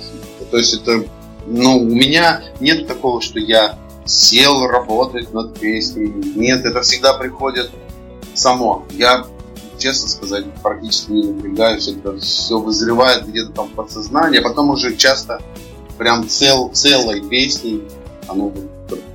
То есть это, ну, у меня нет такого, что я сел работать над песней. Нет, это всегда приходит само. Я, честно сказать, практически не напрягаюсь. Это все вызревает где-то там в подсознании, а потом уже часто прям цел, целой песней оно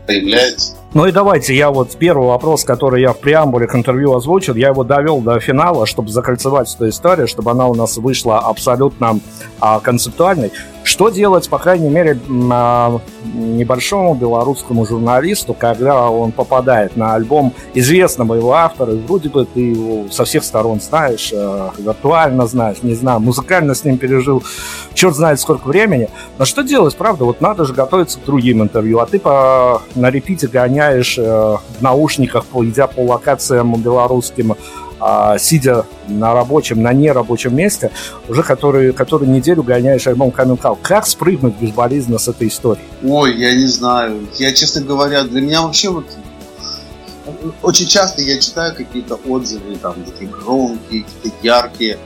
появляется. Ну и давайте, я вот первый вопрос, который я в преамбуле к интервью озвучил, я его довел до финала, чтобы закольцевать эту историю, чтобы она у нас вышла абсолютно а, концептуальной. Что делать, по крайней мере, а, небольшому белорусскому журналисту, когда он попадает на альбом известного его автора, и вроде бы ты его со всех сторон знаешь, а, виртуально знаешь, не знаю, музыкально с ним пережил, черт знает сколько времени. Но что делать, правда? Вот надо же готовиться к другим интервью, а ты по, на репите гоняешь э, в наушниках, идя по локациям белорусским, а, сидя на рабочем, на нерабочем месте, уже который, которую неделю гоняешь альбом Coming Out. Как спрыгнуть безболезненно с этой истории? Ой, я не знаю. Я, честно говоря, для меня вообще вот очень часто я читаю какие-то отзывы, там, такие громкие, какие-то яркие,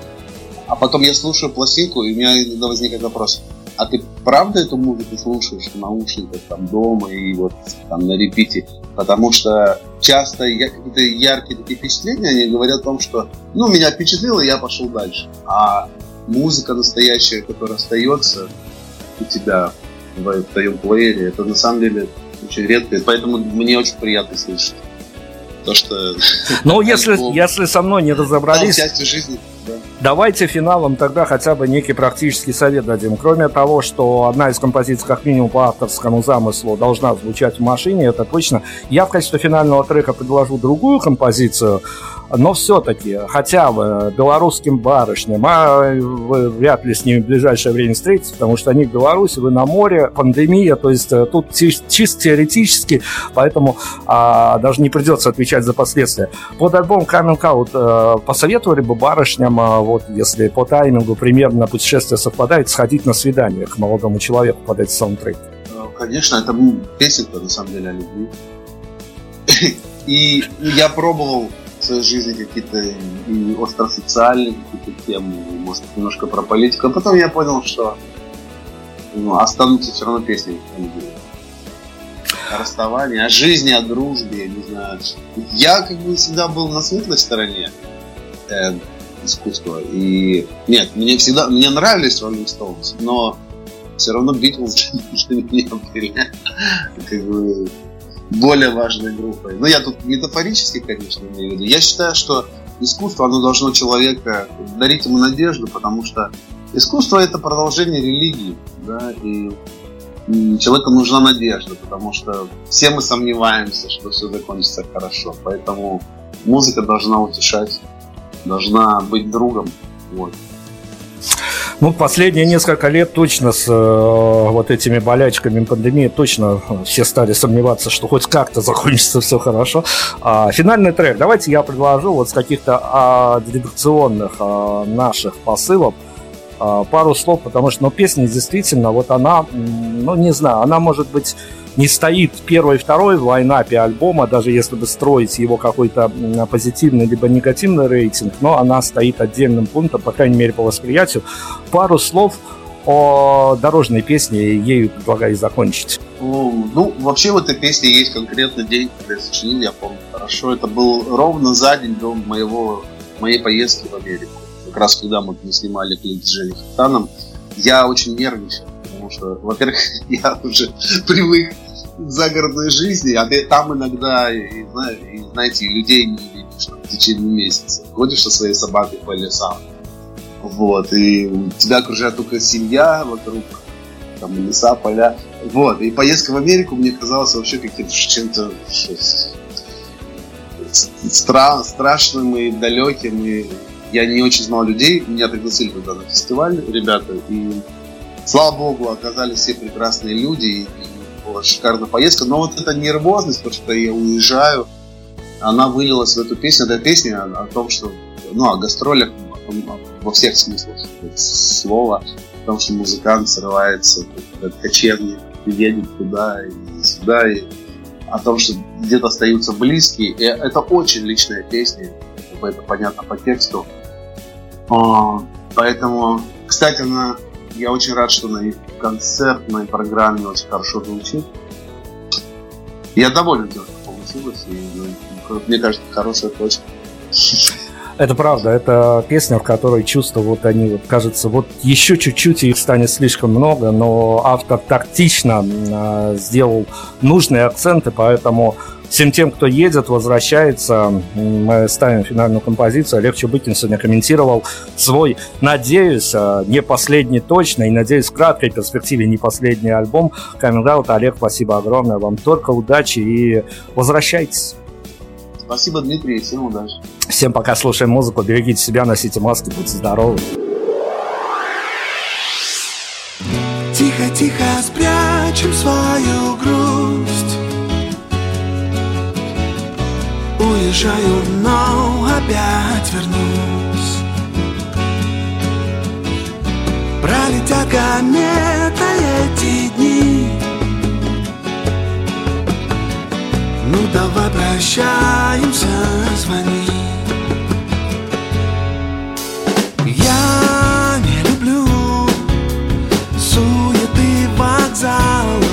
а потом я слушаю пластинку, и у меня иногда возникает вопрос, а ты правда эту музыку слушаешь в наушниках там дома и вот там на репите? Потому что часто я, какие-то яркие такие впечатления, они говорят о том, что ну, меня впечатлило, я пошел дальше. А музыка настоящая, которая остается у тебя в, в твоем плеере, это на самом деле очень редко. Поэтому мне очень приятно слышать. То, что... Ну, если, если со мной не разобрались... жизни. Давайте финалом тогда хотя бы некий практический совет дадим. Кроме того, что одна из композиций, как минимум по авторскому замыслу, должна звучать в машине, это точно. Я в качестве финального трека предложу другую композицию, но все-таки хотя бы белорусским барышням, а вы вряд ли с ними в ближайшее время встретитесь, потому что они в Беларуси, вы на море, пандемия, то есть э, тут чисто теоретически, поэтому а, даже не придется отвечать за последствия. Под альбом Coming Out а, посоветовали бы барышням, а, вот если по таймингу примерно путешествие совпадает, сходить на свидание к молодому человеку под этот саундтрек? Конечно, это песенка на самом деле о любви. [laughs] И я пробовал своей жизни какие-то и остросоциальные какие-то темы, может немножко про политику. А потом я понял, что ну, останутся все равно песни. О расставании, о жизни, о дружбе, я не знаю. Я как бы всегда был на светлой стороне э, искусства. И нет, мне всегда мне нравились Rolling Stones, но все равно Битлз для меня были как бы более важной группой. Но я тут метафорически, конечно, имею в виду. Я считаю, что искусство, оно должно человека дарить ему надежду, потому что искусство это продолжение религии, да, и человеку нужна надежда, потому что все мы сомневаемся, что все закончится хорошо. Поэтому музыка должна утешать, должна быть другом. Вот. Ну, последние несколько лет точно с э, вот этими болячками пандемии точно все стали сомневаться, что хоть как-то закончится все хорошо. А, финальный трек. Давайте я предложу вот с каких-то а, редакционных а, наших посылов а, пару слов, потому что ну, песня действительно, вот она, ну, не знаю, она может быть не стоит первой и второй в лайнапе альбома, даже если бы строить его какой-то позитивный либо негативный рейтинг, но она стоит отдельным пунктом, по крайней мере, по восприятию. Пару слов о дорожной песне, ею предлагаю закончить. Ну, вообще в этой песне есть конкретный день, когда я сочинил, я помню хорошо. Это был ровно за день до моего, моей поездки в Америку. Как раз когда мы снимали клип с Женей Хатаном, я очень нервничал что, во-первых, [laughs] я уже привык к загородной жизни, а ты там иногда, и, и, знаете, людей не видишь в течение месяца. Ходишь со своей собакой по лесам, вот, и тебя окружает только семья вокруг, там, леса, поля, вот, и поездка в Америку мне казалась вообще каким-то чем-то стра страшным и далеким, и я не очень знал людей, меня пригласили туда на фестиваль ребята, и слава богу, оказались все прекрасные люди, и была шикарная поездка. Но вот эта нервозность, потому что я уезжаю, она вылилась в эту песню. Эта песня о том, что, ну, о гастролях во всех смыслах слова, о том, что музыкант срывается, как кочевник, едет туда и сюда, и о том, что где-то остаются близкие. И это очень личная песня, это понятно по тексту. А, поэтому, кстати, на я очень рад, что на их концертной программе очень хорошо звучит. Я доволен тем, что получилось. И, ну, мне кажется, хорошая точка. Это правда, это песня, в которой чувства вот они, вот кажется, вот еще чуть-чуть их станет слишком много, но автор тактично э, сделал нужные акценты, поэтому Всем тем, кто едет, возвращается, мы ставим финальную композицию. Олег Чубыкин сегодня комментировал свой, надеюсь, а, не последний точно, и, надеюсь, в краткой перспективе не последний альбом Coming Out. Олег, спасибо огромное вам. Только удачи и возвращайтесь. Спасибо, Дмитрий, всем удачи. Всем пока, слушаем музыку, берегите себя, носите маски, будьте здоровы. Уезжаю, но опять вернусь. Пролетят комета эти дни. Ну давай прощаемся, звони. Я не люблю суеты вокзала